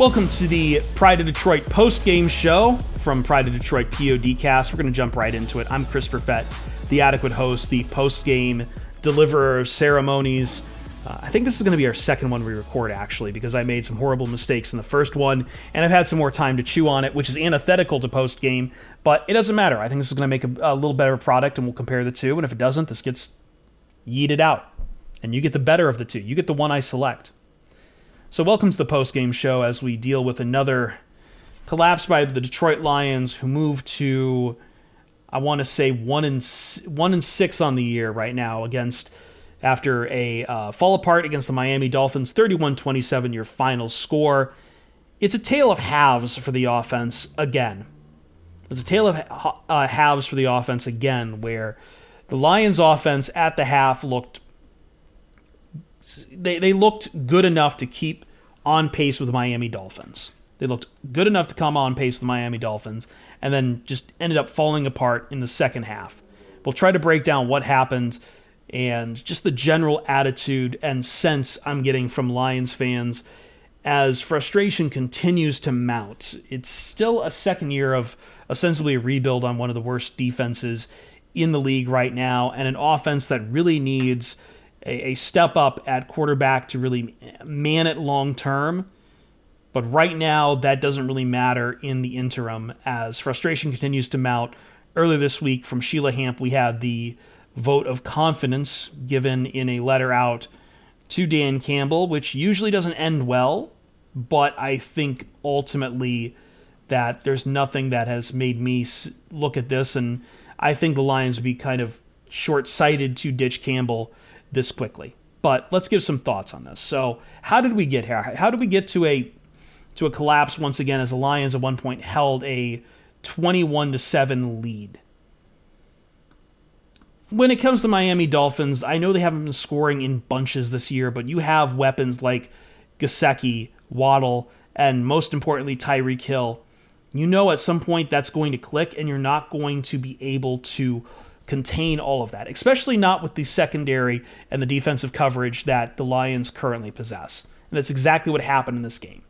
Welcome to the Pride of Detroit post game show from Pride of Detroit PODcast. We're going to jump right into it. I'm Chris Perfett, the adequate host, the post game deliverer of ceremonies. Uh, I think this is going to be our second one we record, actually, because I made some horrible mistakes in the first one, and I've had some more time to chew on it, which is antithetical to post game, but it doesn't matter. I think this is going to make a, a little better product, and we'll compare the two, and if it doesn't, this gets yeeted out. And you get the better of the two. You get the one I select. So, welcome to the post game show as we deal with another collapse by the Detroit Lions, who moved to, I want to say one and one and six on the year right now against after a uh, fall apart against the Miami Dolphins, 31-27 your final score. It's a tale of halves for the offense again. It's a tale of uh, halves for the offense again, where the Lions' offense at the half looked they, they looked good enough to keep on pace with the Miami Dolphins. They looked good enough to come on pace with the Miami Dolphins and then just ended up falling apart in the second half. We'll try to break down what happened and just the general attitude and sense I'm getting from Lions fans as frustration continues to mount. It's still a second year of ostensibly a rebuild on one of the worst defenses in the league right now and an offense that really needs a, a step up at quarterback to really man it long term. But right now, that doesn't really matter in the interim as frustration continues to mount. Earlier this week from Sheila Hamp, we had the vote of confidence given in a letter out to Dan Campbell, which usually doesn't end well, but I think ultimately that there's nothing that has made me look at this, and I think the Lions would be kind of short sighted to ditch Campbell this quickly. But let's give some thoughts on this. So, how did we get here? How did we get to a to a collapse once again as the Lions at one point held a 21 to 7 lead? When it comes to Miami Dolphins, I know they haven't been scoring in bunches this year, but you have weapons like Gesicki, Waddle, and most importantly Tyreek Hill. You know at some point that's going to click and you're not going to be able to contain all of that, especially not with the secondary and the defensive coverage that the Lions currently possess. And that's exactly what happened in this game.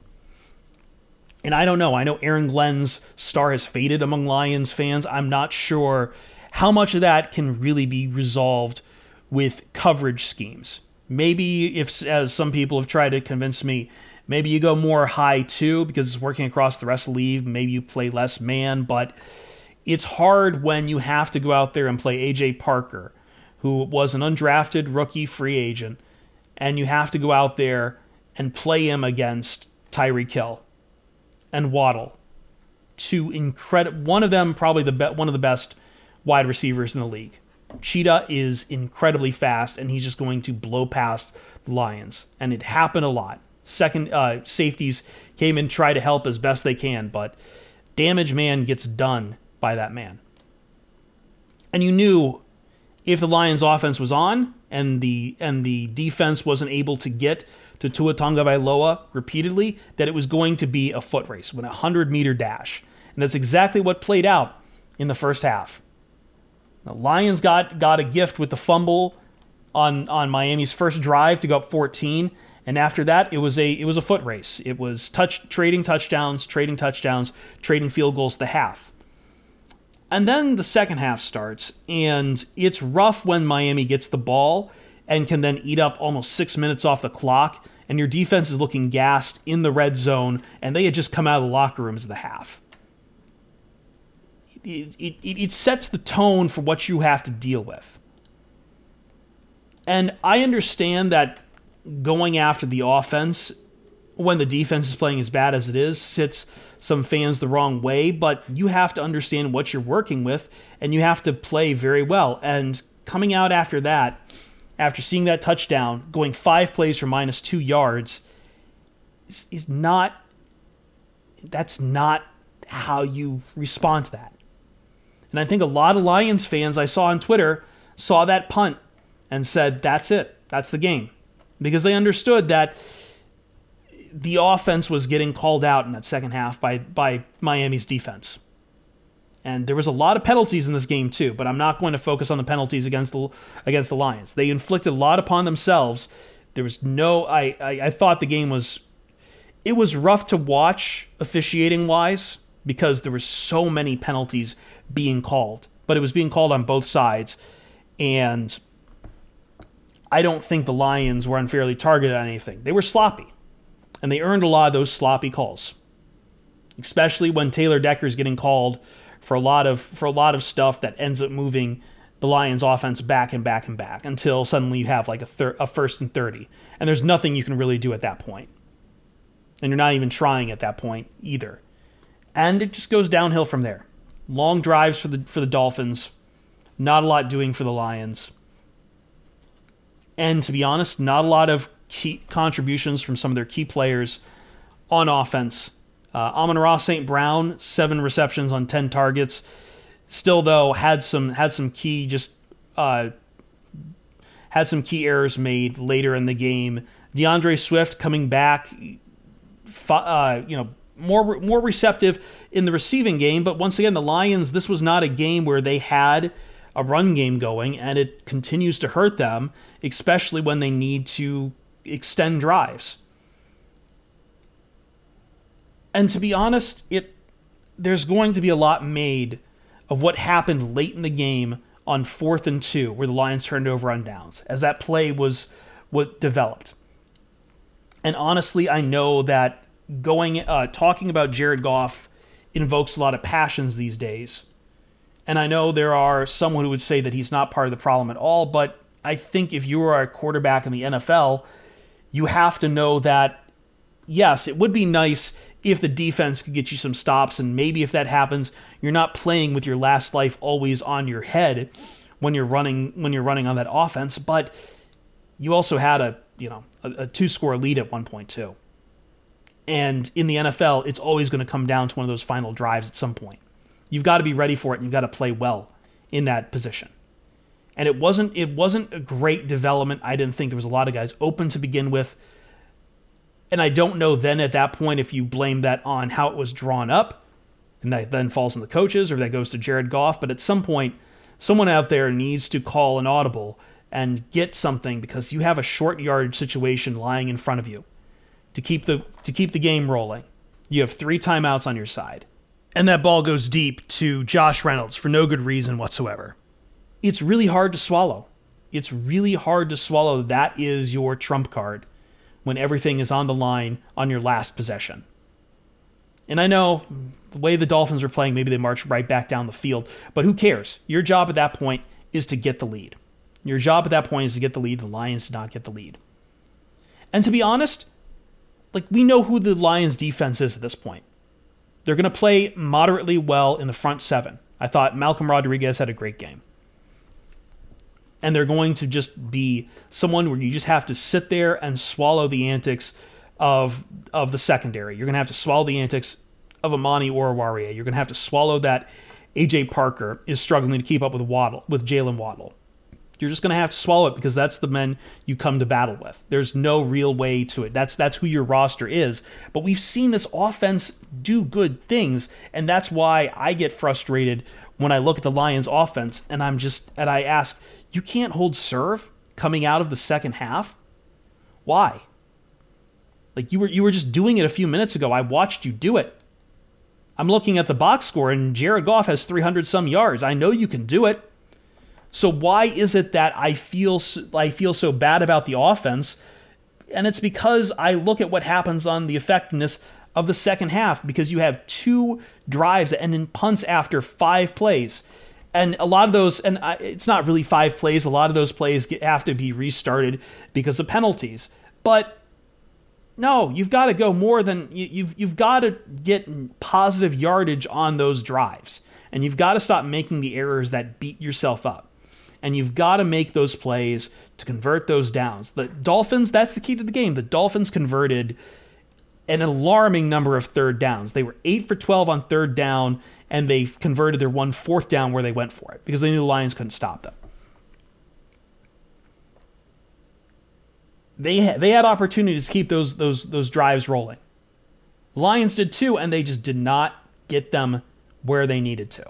And I don't know. I know Aaron Glenn's star has faded among Lions fans. I'm not sure how much of that can really be resolved with coverage schemes. Maybe if, as some people have tried to convince me, maybe you go more high two because it's working across the rest of the league. Maybe you play less man, but it's hard when you have to go out there and play AJ Parker, who was an undrafted rookie free agent, and you have to go out there and play him against Tyreek Hill and Waddle. Two incredible, one of them probably the be- one of the best wide receivers in the league. Cheetah is incredibly fast, and he's just going to blow past the Lions, and it happened a lot. Second uh, safeties came and try to help as best they can, but damage man gets done by that man. And you knew if the Lions offense was on and the and the defense wasn't able to get to Tua Tagovailoa repeatedly, that it was going to be a foot race, with a 100 meter dash. And that's exactly what played out in the first half. The Lions got got a gift with the fumble on on Miami's first drive to go up 14, and after that it was a it was a foot race. It was touch trading touchdowns, trading touchdowns, trading field goals the half. And then the second half starts, and it's rough when Miami gets the ball and can then eat up almost six minutes off the clock, and your defense is looking gassed in the red zone, and they had just come out of the locker rooms of the half. it, it, it sets the tone for what you have to deal with. And I understand that going after the offense when the defense is playing as bad as it is sits some fans the wrong way, but you have to understand what you're working with and you have to play very well. And coming out after that, after seeing that touchdown, going five plays for minus two yards, is, is not. That's not how you respond to that. And I think a lot of Lions fans I saw on Twitter saw that punt and said, that's it. That's the game. Because they understood that the offense was getting called out in that second half by, by Miami's defense. And there was a lot of penalties in this game too, but I'm not going to focus on the penalties against the against the Lions. They inflicted a lot upon themselves. There was no I, I, I thought the game was it was rough to watch officiating wise because there were so many penalties being called, but it was being called on both sides. And I don't think the Lions were unfairly targeted on anything. They were sloppy, and they earned a lot of those sloppy calls, especially when Taylor Decker is getting called for a lot of for a lot of stuff that ends up moving the Lions' offense back and back and back until suddenly you have like a, thir- a first and thirty, and there's nothing you can really do at that point, and you're not even trying at that point either, and it just goes downhill from there. Long drives for the for the Dolphins, not a lot doing for the Lions, and to be honest, not a lot of key contributions from some of their key players on offense uh, Amon-Ra St. Brown, seven receptions on 10 targets. Still, though, had some had some key just uh, had some key errors made later in the game. D'Andre Swift coming back, uh, you know, more more receptive in the receiving game. But once again, the Lions, this was not a game where they had a run game going, and it continues to hurt them, especially when they need to extend drives. And to be honest, it there's going to be a lot made of what happened late in the game on fourth and two, where the Lions turned over on downs, as that play was what developed. And honestly, I know that going uh, talking about Jared Goff invokes a lot of passions these days. And I know there are someone who would say that he's not part of the problem at all, but I think if you are a quarterback in the NFL, you have to know that yes, it would be nice if the defense could get you some stops, and maybe if that happens, you're not playing with your last life always on your head when you're running when you're running on that offense. But you also had a you know a, a two score lead at one point too. And in the NFL, it's always going to come down to one of those final drives at some point. You've got to be ready for it, and you've got to play well in that position. And it wasn't it wasn't a great development. I didn't think there was a lot of guys open to begin with. And I don't know then at that point if you blame that on how it was drawn up, and that then falls on the coaches, or that goes to Jared Goff. But at some point, someone out there needs to call an audible and get something because you have a short yardage situation lying in front of you to keep the to keep the game rolling. You have three timeouts on your side. And that ball goes deep to Josh Reynolds for no good reason whatsoever. It's really hard to swallow. It's really hard to swallow that is your trump card when everything is on the line on your last possession. And I know the way the Dolphins are playing, maybe they march right back down the field, but who cares? Your job at that point is to get the lead. Your job at that point is to get the lead. The Lions did not get the lead. And to be honest, like we know who the Lions defense is at this point. They're going to play moderately well in the front seven. I thought Malcolm Rodriguez had a great game and they're going to just be someone where you just have to sit there and swallow the antics of of the secondary. You're going to have to swallow the antics of Amani Oruwariye. You're going to have to swallow that AJ Parker is struggling to keep up with Waddle with Jaylen Waddle. You're just going to have to swallow it because that's the men you come to battle with. There's no real way to it. That's that's who your roster is. But we've seen this offense do good things, and that's why I get frustrated when I look at the Lions offense and I'm just and I ask, you can't hold serve coming out of the second half? Why? Like you were you were just doing it a few minutes ago. I watched you do it. I'm looking at the box score and Jared Goff has 300 some yards. I know you can do it. So why is it that I feel I feel so bad about the offense? And it's because I look at what happens on the effectiveness of the second half because you have two drives that end in punts after five plays. And a lot of those, and it's not really five plays, a lot of those plays have to be restarted because of penalties. But no, you've got to go more than you, you've you've got to get positive yardage on those drives, and you've got to stop making the errors that beat yourself up and you've got to make those plays to convert those downs. The Dolphins, that's the key to the game. The Dolphins converted an alarming number of third downs. They were 8 for 12 on third down, and they converted their one fourth down where they went for it because they knew the Lions couldn't stop them. They had, they had opportunities to keep those those those drives rolling. Lions did too, and they just did not get them where they needed to.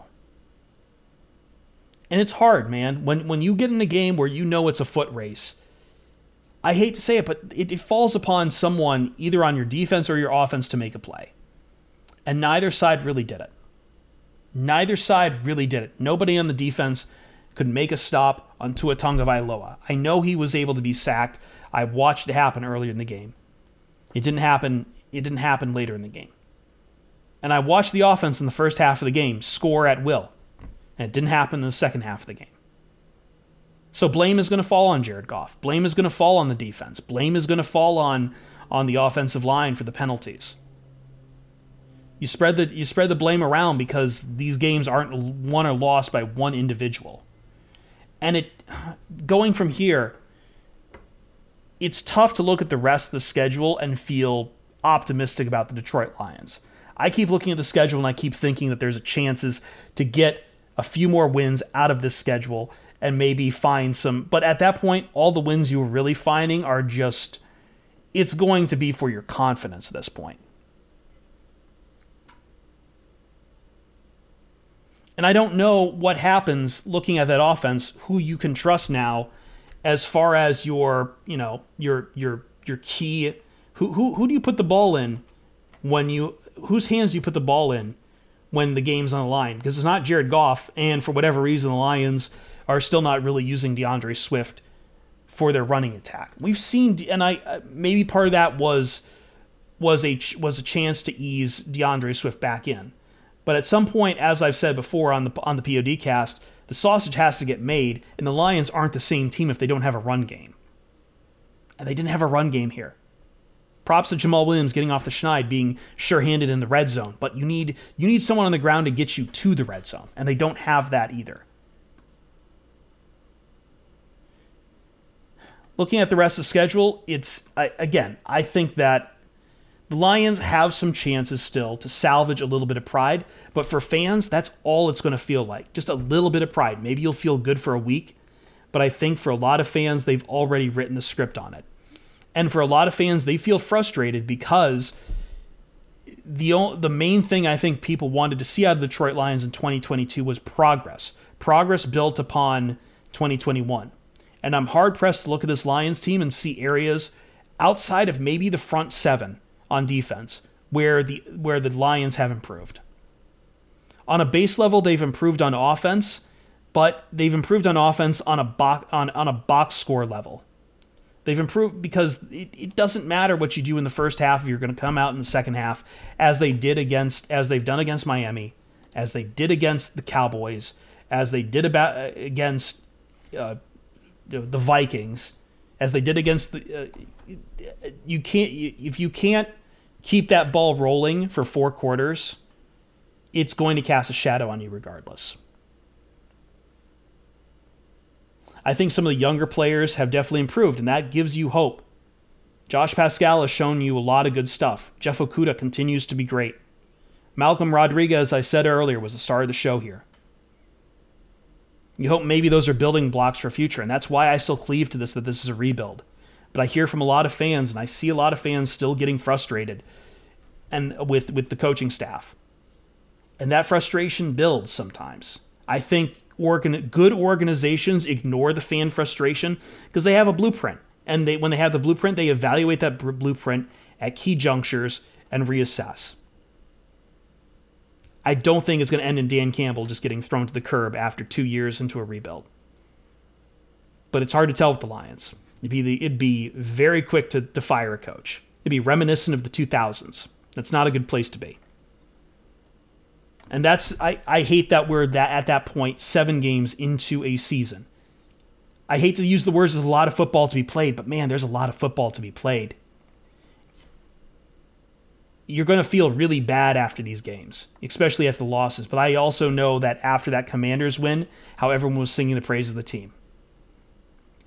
And it's hard, man. When when you get in a game where you know it's a foot race, I hate to say it, but it, it falls upon someone either on your defense or your offense to make a play. And neither side really did it. Neither side really did it. Nobody on the defense could make a stop on Tua Tagovailoa. I know he was able to be sacked. I watched it happen earlier in the game. It didn't happen. It didn't happen later in the game. And I watched the offense in the first half of the game score at will. And it didn't happen in the second half of the game. So blame is going to fall on Jared Goff. Blame is going to fall on the defense. Blame is going to fall on on the offensive line for the penalties. You spread the you spread the blame around because these games aren't won or lost by one individual. And it going from here, it's tough to look at the rest of the schedule and feel optimistic about the Detroit Lions. I keep looking at the schedule and I keep thinking that there's a chances to get a few more wins out of this schedule and maybe find some. But at that point, all the wins you're really finding are just, it's going to be for your confidence at this point. And I don't know what happens looking at that offense, who you can trust now as far as your, you know, your your your key who who who do you put the ball in when you whose hands do you put the ball in when the game's on the line because it's not Jared Goff, and for whatever reason, the Lions are still not really using D'Andre Swift for their running attack. We've seen, and I uh, maybe part of that was was a was a chance to ease D'Andre Swift back in, but at some point, as I've said before on the on the POD cast, the sausage has to get made, and the Lions aren't the same team if they don't have a run game, and they didn't have a run game here. Props to Jamaal Williams getting off the schneid, being sure-handed in the red zone, but you need you need someone on the ground to get you to the red zone, and they don't have that either. Looking at the rest of the schedule, it's I, again, I think that the Lions have some chances still to salvage a little bit of pride, but for fans, that's all it's going to feel like. Just a little bit of pride. Maybe you'll feel good for a week, but I think for a lot of fans, they've already written the script on it. And for a lot of fans, they feel frustrated because the the main thing I think people wanted to see out of the Detroit Lions in 2022 was progress. Progress built upon 2021. And I'm hard pressed to look at this Lions team and see areas outside of maybe the front 7 on defense where the where the Lions have improved. On a base level, they've improved on offense, but they've improved on offense on a box on, on a box score level. They've improved because it, it doesn't matter what you do in the first half if you're going to come out in the second half, as they did against, as they've done against Miami, as they did against the Cowboys, as they did about uh, against uh, the Vikings, as they did against the. Uh, you can't if you can't keep that ball rolling for four quarters, it's going to cast a shadow on you regardless. I think some of the younger players have definitely improved, and that gives you hope. Josh Paschal has shown you a lot of good stuff. Jeff Okudah continues to be great. Malcolm Rodriguez, I said earlier, was the star of the show here. You hope maybe those are building blocks for future, and that's why I still cleave to this that this is a rebuild. But I hear from a lot of fans, and I see a lot of fans still getting frustrated and with, with the coaching staff. And that frustration builds sometimes. I think organ- good organizations ignore the fan frustration because they have a blueprint. And they, when they have the blueprint, they evaluate that blueprint at key junctures and reassess. I don't think it's going to end in Dan Campbell just getting thrown to the curb after two years into a rebuild. But it's hard to tell with the Lions. It'd be, the, it'd be very quick to, to fire a coach. It'd be reminiscent of the 2000s. That's not a good place to be. And that's I, I hate that we're that at that point seven games into a season. I hate to use the words there's a lot of football to be played, but man, there's a lot of football to be played. You're going to feel really bad after these games, especially after the losses. But I also know that after that Commanders win, how everyone was singing the praises of the team.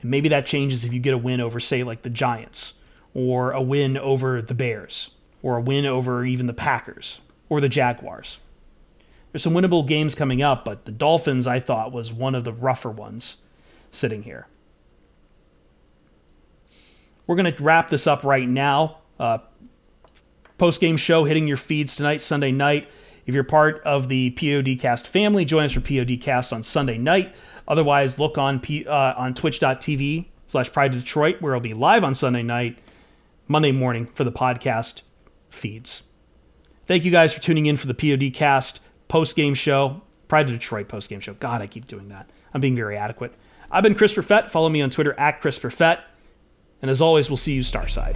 And maybe that changes if you get a win over, say, like the Giants, or a win over the Bears, or a win over even the Packers, or the Jaguars. There's some winnable games coming up, but the Dolphins, I thought, was one of the rougher ones sitting here. We're going to wrap this up right now. Uh, Post game show hitting your feeds tonight, Sunday night. If you're part of the PODcast family, join us for PODcast on Sunday night. Otherwise, look on P, uh, on twitch.tv slash Pride Detroit, where it'll be live on Sunday night, Monday morning for the podcast feeds. Thank you guys for tuning in for the PODcast post game show, Pride of Detroit post game show. God, I keep doing that. I'm being very adequate. I've been Chris Perfett. Follow me on Twitter at Chris Perfett. And as always, we'll see you Starside.